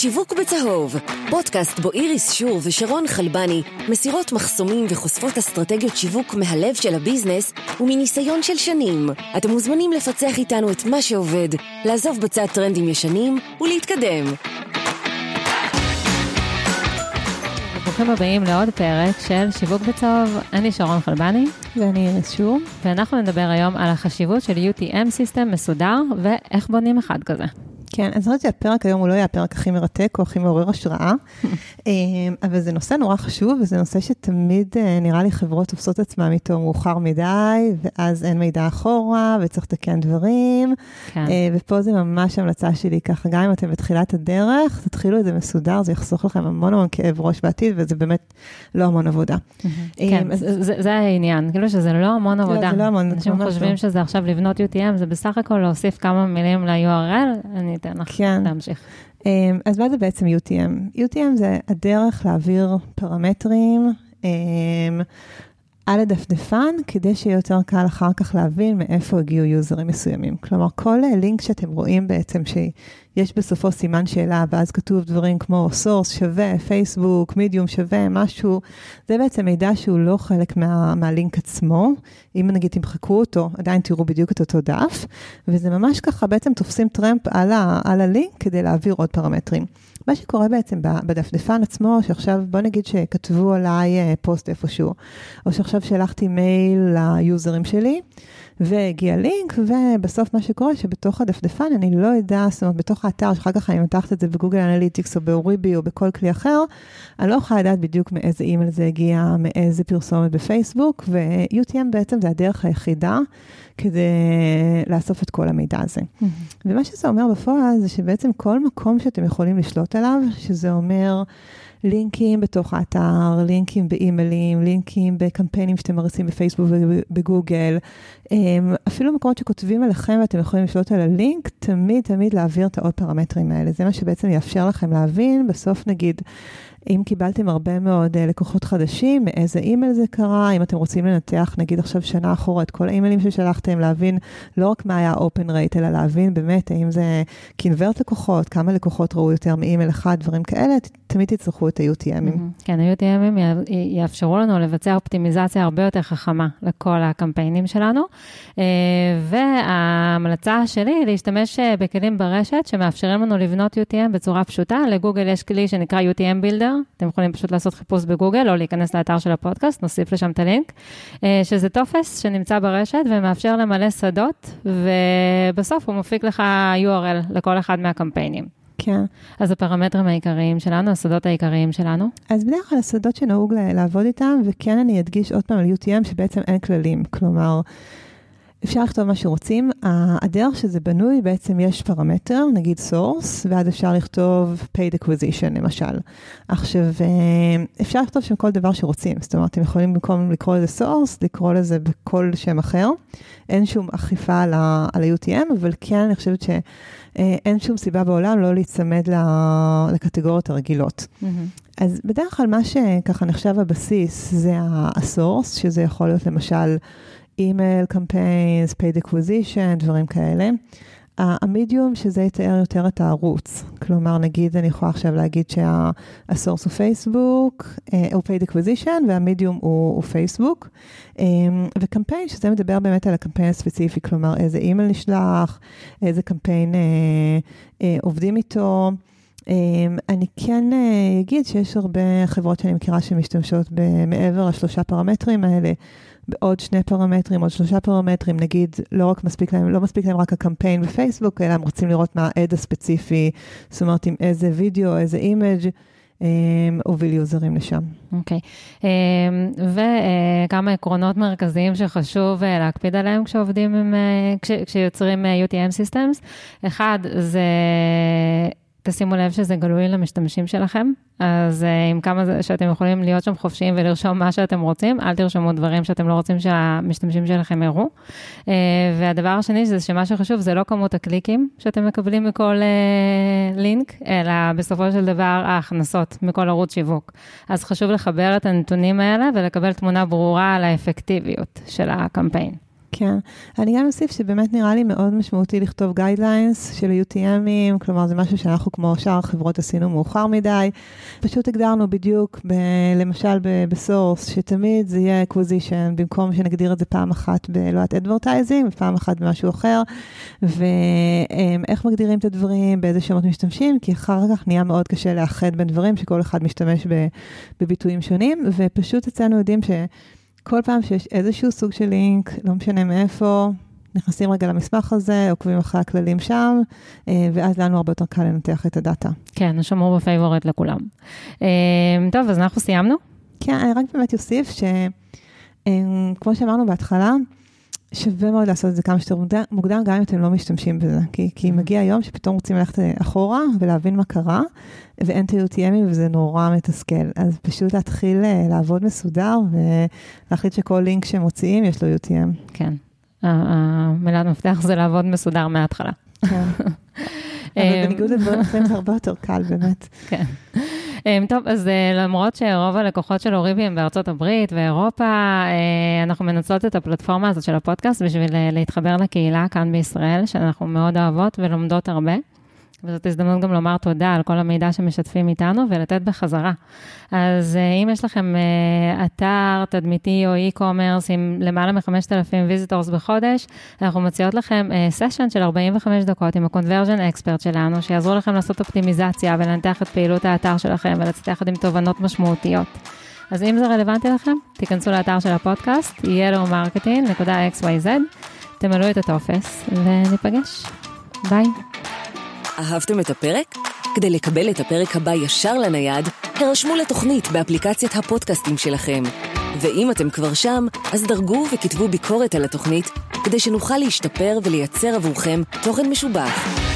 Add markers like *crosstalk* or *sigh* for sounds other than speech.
שיווק בצהוב, פודקאסט בו איריס שור ושרון חלבני מסירות מחסומים וחושפות אסטרטגיות שיווק מהלב של ה business ומניסיון של שנים. אתם מוזמנים לפצח איתנו את מה שעובד, לעזוב בצד טרנדים ישנים ולהתקדם. ברוכים הבאים לעוד פרק של שיווק בצהוב. אני שרון חלבני. ואני איריס שור. ואנחנו נדבר היום על החשיבות של UTM system מסודר ואיך בונים אחד כזה. כן, אני חושבת שהפרק היום הוא לא יהיה הפרק הכי מרתק או הכי מעורר השראה, *laughs* אמ, אבל זה נושא נורא חשוב, וזה נושא שתמיד אה, נראה לי חברות תופסות עצמם איתו מאוחר מדי, ואז אין מידע אחורה, וצריך לתקן דברים. כן. אה, ופה זה ממש המלצה שלי, ככה, גם אם אתם בתחילת הדרך, תתחילו את זה מסודר, זה יחסוך לכם המון המון כאב ראש בעתיד, וזה באמת לא המון עבודה. כן, אמ, זה העניין, כאילו שזה לא המון עבודה. לא, זה לא המון, אנשים חושבים לא. שזה עכשיו לבנות UTM, זה בסך הכל להוסיף כמה מילים ל-URL, אני אתן לך כן. להמשיך. אמ, אז מה זה בעצם UTM? UTM זה הדרך להעביר פרמטרים אמ, על הדפדפן, כדי שיהיה יותר קל אחר כך להבין מאיפה הגיעו יוזרים מסוימים. כלומר, כל לינק שאתם רואים בעצם, שיש בסופו סימן שאלה, ואז כתוב דברים כמו source שווה, פייסבוק, מידיום שווה, משהו, זה בעצם מידע שהוא לא חלק מה, מהלינק עצמו. אם נגיד תמחקו אותו, עדיין תראו בדיוק את אותו דף, וזה ממש ככה, בעצם תופסים טרמפ על, ה, על הלינק כדי להעביר עוד פרמטרים. מה שקורה בעצם בדפדפן עצמו, שעכשיו בוא נגיד שכתבו עליי אה, פוסט איפשהו, או שעכשיו שלחתי מייל ליוזרים שלי, והגיע לינק, ובסוף מה שקורה, שבתוך הדפדפן אני לא יודע, זאת אומרת, בתוך האתר, שאחר כך אני מנתחת את זה ב Google Analytics או ב Oribi או בכל כלי אחר, אני לא יכולה לדעת בדיוק מאיזה אימייל זה הגיע, מאיזה פרסומת בפייסבוק, ו-UTM בעצם זה הדרך היחידה כדי לאסוף את כל המידע הזה. Mm-hmm. ומה שזה אומר בפועל זה שבעצם כל מקום שאתם יכולים לשלוט עליו, שזה אומר... לינקים בתוך האתר, לינקים באימיילים, לינקים בקמפיינים שאתם מריצים בפייסבוק ובגוגל. אמ, אפילו מקומות שכותבים עליכם ואתם יכולים לשלוט על הלינק, תמיד תמיד להעביר את העוד פרמטרים האלה. זה מה שבעצם יאפשר לכם להבין, בסוף נגיד, אם קיבלתם הרבה מאוד uh, לקוחות חדשים, מאיזה אימייל זה קרה, אם אתם רוצים לנתח, נגיד עכשיו שנה אחורה, את כל האימיילים ששלחתם, להבין לא רק מה היה ה-open rate, אלא להבין באמת האם זה קינברט לקוחות, כמה לקוחות ראו יותר מאימייל אחד, דברים כאלה, תמיד תצטרכו את ה-UTMים. כן, ה-UTMים יאפשרו לנו לבצע אופטימיזציה הרבה יותר חכמה לכל הקמפיינים שלנו, uh, וההמלצה שלי היא להשתמש אה, בכלים ברשת שמאפשרים לנו לבנות UTM בצורה פשוטה. לגוגל יש כלי שנקרא UTM Builder. אתם יכולים פשוט לעשות חיפוש בגוגל או להיכנס לאתר של הפודקאסט, נוסיף לשם את הלינק, אה, שזה טופס שנמצא ברשת ומאפשר למלא שדות, ובסוף הוא מפיק לך URL לכל אחד מהקמפיינים. כן. אז הפרמטרים העיקריים שלנו, השדות העיקריים שלנו? אז בדרך כלל השדות שנהוג לעבוד איתם, וכן אני אדגיש עוד פעם על UTM, שבעצם אין כללים. כלומר, אפשר לכתוב מה שרוצים. הדרך שזה בנוי, בעצם יש פרמטר, נגיד source, ואז אפשר לכתוב paid acquisition למשל. עכשיו, אה, אפשר לכתוב שם כל דבר שרוצים, זאת אומרת, אתם יכולים במקום לקרוא לזה source, לקרוא לזה בכל שם אחר. אין שום אכיפה על ה-UTM, אבל כן, אני חושבת שאין שום סיבה בעולם לא להיצמד לקטגוריות הרגילות. Mm-hmm. אז בדרך כלל מה שככה נחשב הבסיס זה ה-source, שזה יכול להיות למשל... אימייל, קמפיינס, paid acquisition, דברים כאלה. המדיום, שזה יתאר יותר את הערוץ. כלומר, נגיד, אני יכולה עכשיו להגיד שהסורס הוא פייסבוק, אה, הוא paid acquisition, והמדיום הוא, פייסבוק. אה, וקמפיין, שזה מדבר באמת על הקמפיין הספציפי, כלומר, איזה אימייל נשלח, איזה קמפיין אה, אה, עובדים איתו. אני כן אגיד שיש הרבה חברות שאני מכירה שמשתמשות מעבר לשלושה פרמטרים האלה. בעוד שני פרמטרים, עוד שלושה פרמטרים, נגיד, לא רק מספיק להם, לא מספיק להם רק הקמפיין בפייסבוק, אלא הם רוצים לראות מה העד הספציפי, זאת אומרת, עם איזה וידאו, איזה image. הוביל יוזרים לשם. אוקיי. Okay. וכמה עקרונות מרכזיים שחשוב אה, להקפיד עליהם כשעובדים עם, אה, כש, כשיוצרים אה, UTM Systems. אחד, זה תשימו לב שזה גלוי למשתמשים שלכם, אז אה, עם כמה שאתם יכולים להיות שם חופשיים ולרשום מה שאתם רוצים, אל תרשמו דברים שאתם לא רוצים שהמשתמשים שלכם יראו. אה, והדבר השני זה שמה שחשוב זה לא כמות הקליקים שאתם מקבלים מכל אה, לינק, אלא בסופו של דבר ההכנסות מכל ערוץ שיווק. אז חשוב לחבר את הנתונים האלה ולקבל תמונה ברורה על האפקטיביות של הקמפיין. כן, אני גם אוסיף שבאמת נראה לי מאוד משמעותי לכתוב guidelines של UTMים, כלומר זה משהו שאנחנו כמו שאר החברות עשינו מאוחר מדי. פשוט הגדרנו בדיוק, ב, למשל ב source, שתמיד זה יהיה acquisition, במקום שנגדיר את זה פעם אחת בלא יודעת advertising, ופעם אחת במשהו אחר, ואיך מגדירים את הדברים, באיזה שמות משתמשים, כי אחר כך נהיה מאוד קשה לאחד בין דברים, שכל אחד משתמש בביטויים שונים, ופשוט אצלנו יודעים ש... כל פעם שיש איזשהו סוג של לינק, לא משנה מאיפה, נכנסים רגע למסמך הזה, עוקבים אחרי הכללים שם, אה, ואז לנו הרבה יותר קל לנתח את הדאטה. כן, שמור בפייבורט לכולם. אה, טוב, אז אנחנו סיימנו? כן, אני רק באמת אוסיף שכמו אה, שאמרנו בהתחלה, שווה מאוד לעשות את זה כמה שיותר מוקדם, גם אם אתם לא משתמשים בזה. כי, כי mm-hmm. מגיע היום שפתאום רוצים ללכת אחורה ולהבין מה קרה, ואין את ה-UTMים וזה נורא מתסכל. אז פשוט להתחיל אה, לעבוד מסודר ולהחליט שכל לינק שמוציאים יש לו UTM. כן, המילת מפתח זה לעבוד מסודר מההתחלה. כן. *laughs* אבל בניגוד לדברים אחרים זה הרבה יותר קל באמת. כן. אמ, טוב, אז אה, למרות שרוב הלקוחות של אוריבי הם בארצות הברית ואירופה, אה, אנחנו מנצלות את הפלטפורמה הזאת של הפודקאסט בשביל אה, להתחבר לקהילה כאן בישראל, שאנחנו מאוד אוהבות ולומדות הרבה. וזאת הזדמנות גם לומר תודה על כל המידע שמשתפים איתנו ולתת בחזרה. אז אה, אם יש לכם אה, אתר תדמיתי או e-commerce עם למעלה מ-5,000 visitors בחודש, אנחנו מציעות לכם סשן אה, של 45 דקות עם ה-conversion expert שלנו, שיעזרו לכם לעשות אופטימיזציה ולנתח את פעילות האתר שלכם ולצאת עם תובנות משמעותיות. אז אם זה רלוונטי לכם, תיכנסו לאתר של הפודקאסט, yellowmarketing.xyz, תמלאו את הטופס וניפגש. ביי. אהבתם את הפרק? כדי לקבל את הפרק הבא ישר לנייד, הרשמו לתוכנית באפליקציית הפודקאסטים שלכם. ואם אתם כבר שם, אז דרגו וכתבו ביקורת על התוכנית, כדי שנוכל להשתפר ולייצר עבורכם תוכן משובח.